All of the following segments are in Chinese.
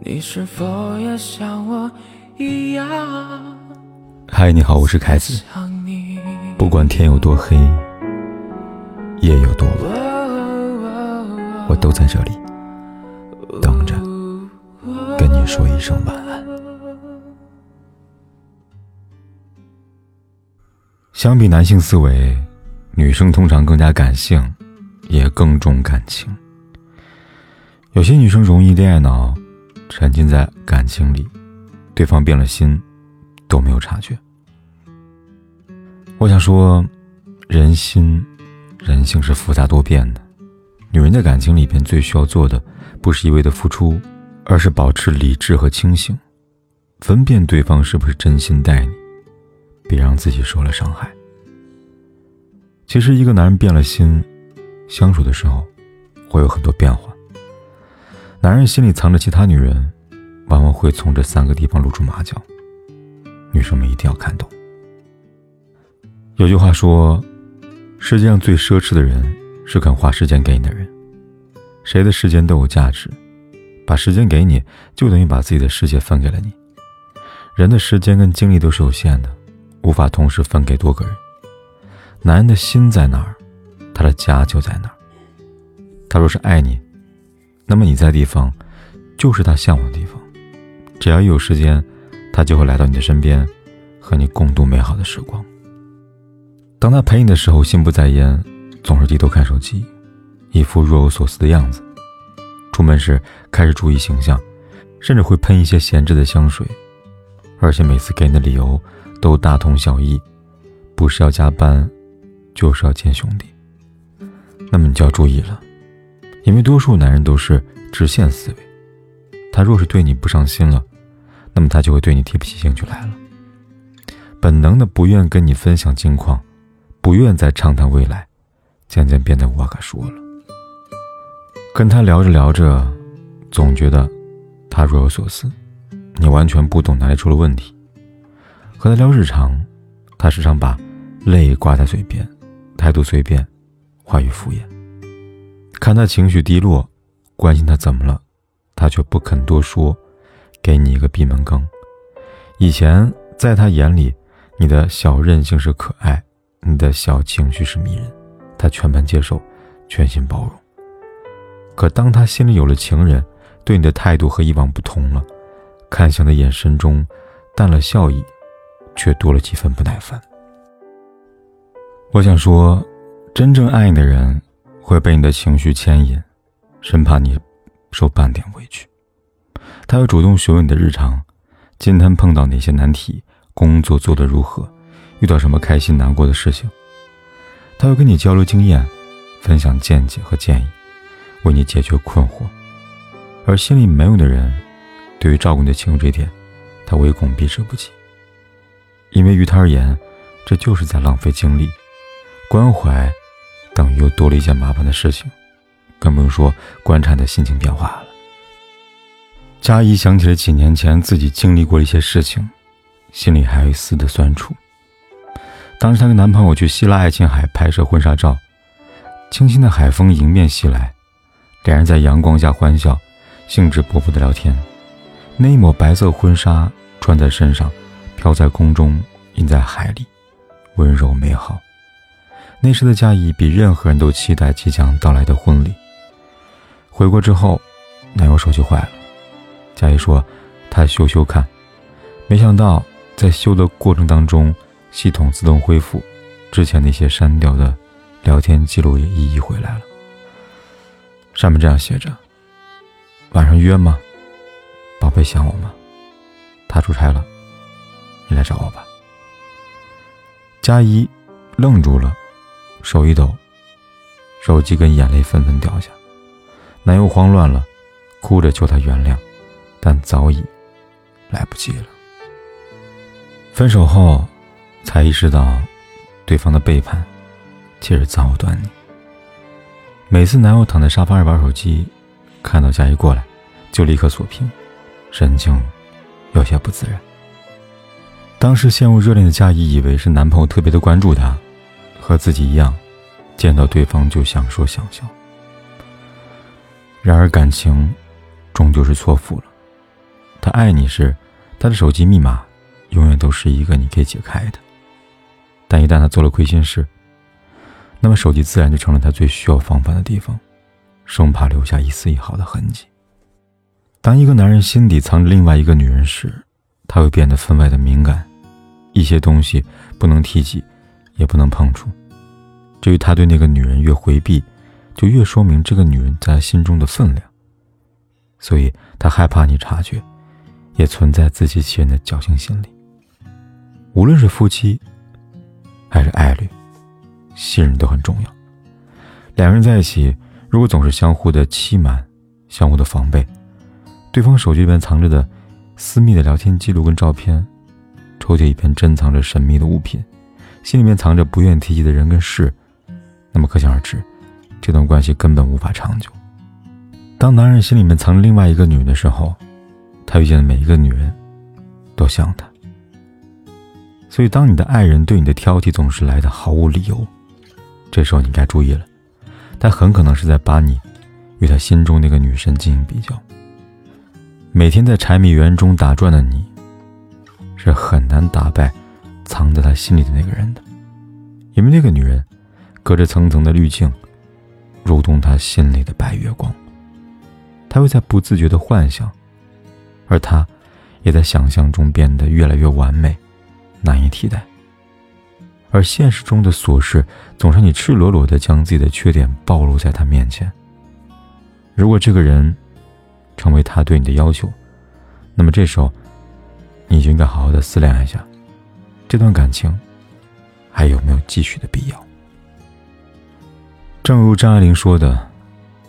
你是否也像我一样？嗨，你好，我是凯子。不管天有多黑，夜有多晚，我都在这里等着跟你说一声晚安。相比男性思维，女生通常更加感性，也更重感情。有些女生容易恋爱脑，沉浸在感情里，对方变了心都没有察觉。我想说，人心、人性是复杂多变的。女人在感情里边最需要做的，不是一味的付出，而是保持理智和清醒，分辨对方是不是真心待你，别让自己受了伤害。其实，一个男人变了心，相处的时候会有很多变化。男人心里藏着其他女人，往往会从这三个地方露出马脚。女生们一定要看懂。有句话说：“世界上最奢侈的人是肯花时间给你的人。”谁的时间都有价值，把时间给你，就等于把自己的世界分给了你。人的时间跟精力都是有限的，无法同时分给多个人。男人的心在哪儿，他的家就在哪儿。他若是爱你。那么你在的地方，就是他向往的地方。只要一有时间，他就会来到你的身边，和你共度美好的时光。当他陪你的时候，心不在焉，总是低头看手机，一副若有所思的样子。出门时开始注意形象，甚至会喷一些闲置的香水，而且每次给你的理由都大同小异，不是要加班，就是要见兄弟。那么你就要注意了。因为多数男人都是直线思维，他若是对你不上心了，那么他就会对你提不起兴趣来了。本能的不愿跟你分享近况，不愿再畅谈未来，渐渐变得无话可说了。跟他聊着聊着，总觉得他若有所思，你完全不懂哪里出了问题。和他聊日常，他时常把泪挂在嘴边，态度随便，话语敷衍。看他情绪低落，关心他怎么了，他却不肯多说，给你一个闭门羹。以前在他眼里，你的小任性是可爱，你的小情绪是迷人，他全盘接受，全心包容。可当他心里有了情人，对你的态度和以往不同了，看向的眼神中淡了笑意，却多了几分不耐烦。我想说，真正爱你的人。会被你的情绪牵引，生怕你受半点委屈。他会主动询问你的日常，今天碰到哪些难题，工作做得如何，遇到什么开心难过的事情。他会跟你交流经验，分享见解和建议，为你解决困惑。而心里没有的人，对于照顾你的情绪这点，他唯恐避之不及。因为于他而言，这就是在浪费精力，关怀。等于又多了一件麻烦的事情，更不用说观察的心情变化了。佳怡想起了几年前自己经历过一些事情，心里还有一丝的酸楚。当时她跟男朋友去希腊爱琴海拍摄婚纱照，清新的海风迎面袭来，两人在阳光下欢笑，兴致勃勃的聊天。那一抹白色婚纱穿在身上，飘在空中，印在海里，温柔美好。那时的佳怡比任何人都期待即将到来的婚礼。回国之后，男友手机坏了，佳怡说他修修看，没想到在修的过程当中，系统自动恢复，之前那些删掉的聊天记录也一一回来了。上面这样写着：“晚上约吗？宝贝想我吗？他出差了，你来找我吧。”佳怡愣住了。手一抖，手机跟眼泪纷纷掉下，男友慌乱了，哭着求她原谅，但早已来不及了。分手后，才意识到对方的背叛，其实早有端倪。每次男友躺在沙发上玩手机，看到佳怡过来，就立刻锁屏，神情有些不自然。当时陷入热恋的佳怡以为是男朋友特别的关注她。和自己一样，见到对方就想说想笑。然而感情终究是错付了，他爱你时，他的手机密码永远都是一个你可以解开的。但一旦他做了亏心事，那么手机自然就成了他最需要防范的地方，生怕留下一丝一毫的痕迹。当一个男人心底藏着另外一个女人时，他会变得分外的敏感，一些东西不能提及，也不能碰触。至于他对那个女人越回避，就越说明这个女人在他心中的分量。所以他害怕你察觉，也存在自欺欺人的侥幸心理。无论是夫妻。还是爱侣，信任都很重要。两个人在一起，如果总是相互的欺瞒、相互的防备，对方手机里边藏着的私密的聊天记录跟照片，抽屉里边珍藏着神秘的物品，心里面藏着不愿提及的人跟事，那么可想而知，这段关系根本无法长久。当男人心里面藏着另外一个女人的时候，他遇见的每一个女人，都像她。所以，当你的爱人对你的挑剔总是来的毫无理由，这时候你该注意了，他很可能是在把你与他心中那个女神进行比较。每天在柴米油盐中打转的你，是很难打败藏在他心里的那个人的，因为那个女人隔着层层的滤镜，如同他心里的白月光。他会在不自觉的幻想，而他也在想象中变得越来越完美。难以替代，而现实中的琐事总让你赤裸裸的将自己的缺点暴露在他面前。如果这个人成为他对你的要求，那么这时候你就应该好好的思量一下，这段感情还有没有继续的必要。正如张爱玲说的，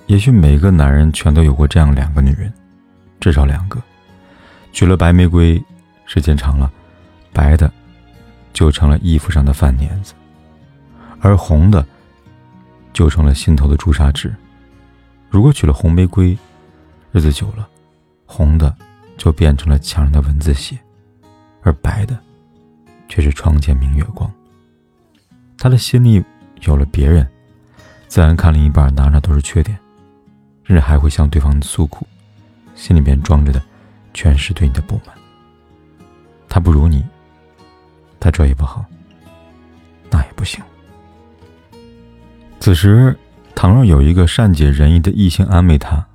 也许每个男人全都有过这样两个女人，至少两个。娶了白玫瑰，时间长了，白的。就成了衣服上的饭粘子，而红的就成了心头的朱砂痣。如果娶了红玫瑰，日子久了，红的就变成了墙上的蚊子血，而白的却是窗前明月光。他的心里有了别人，自然看另一半哪哪都是缺点，甚至还会向对方诉苦，心里面装着的全是对你的不满。他不如你。他这也不好，那也不行。此时，倘若有一个善解人意的异性安慰他，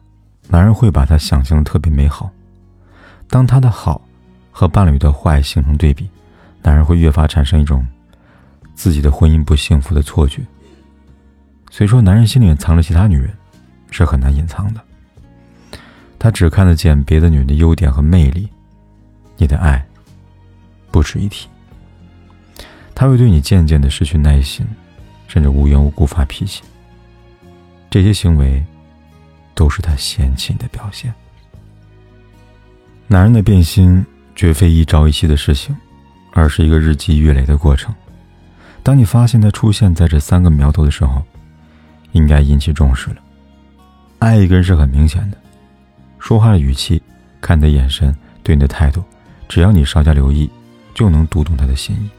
男人会把他想象的特别美好。当他的好和伴侣的坏形成对比，男人会越发产生一种自己的婚姻不幸福的错觉。所以说，男人心里面藏着其他女人，是很难隐藏的。他只看得见别的女人的优点和魅力，你的爱不值一提。他会对你渐渐的失去耐心，甚至无缘无故发脾气。这些行为，都是他嫌弃你的表现。男人的变心绝非一朝一夕的事情，而是一个日积月累的过程。当你发现他出现在这三个苗头的时候，应该引起重视了。爱一个人是很明显的，说话的语气、看的眼神、对你的态度，只要你稍加留意，就能读懂他的心意。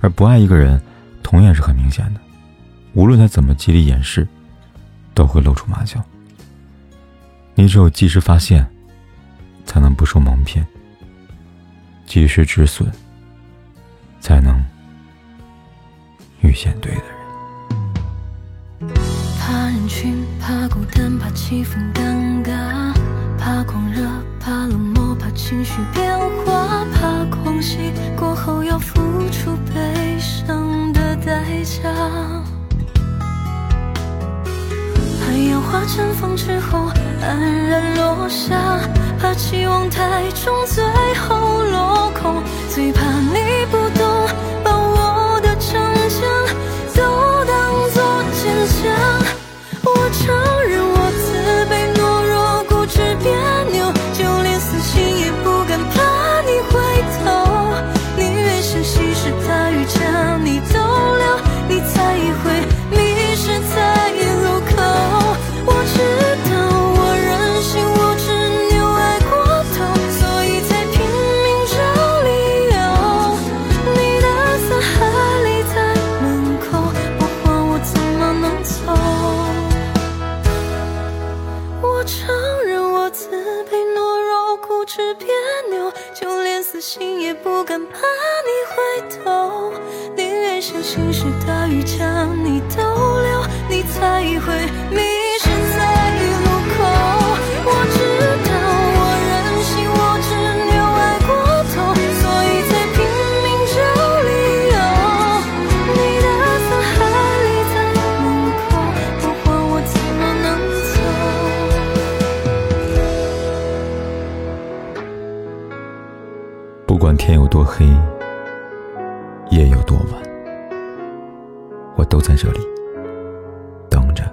而不爱一个人，同样是很明显的，无论他怎么极力掩饰，都会露出马脚。你只有及时发现，才能不受蒙骗；及时止损，才能遇见对的人。怕人群，怕孤单，怕气氛尴尬，怕狂热，怕冷漠，怕情绪变化，怕空隙过后绽放之后黯然落下，怕期望太重最后落空，最怕你不懂，是大雨将你逗留，你才会迷失在路口。我知道我任性，我执拗爱过头，所以才拼命找理由。你的伞还立在门口，不还我怎么能走？不管天有多黑，夜有多晚，都在这里等着，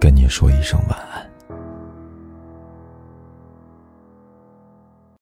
跟你说一声晚安。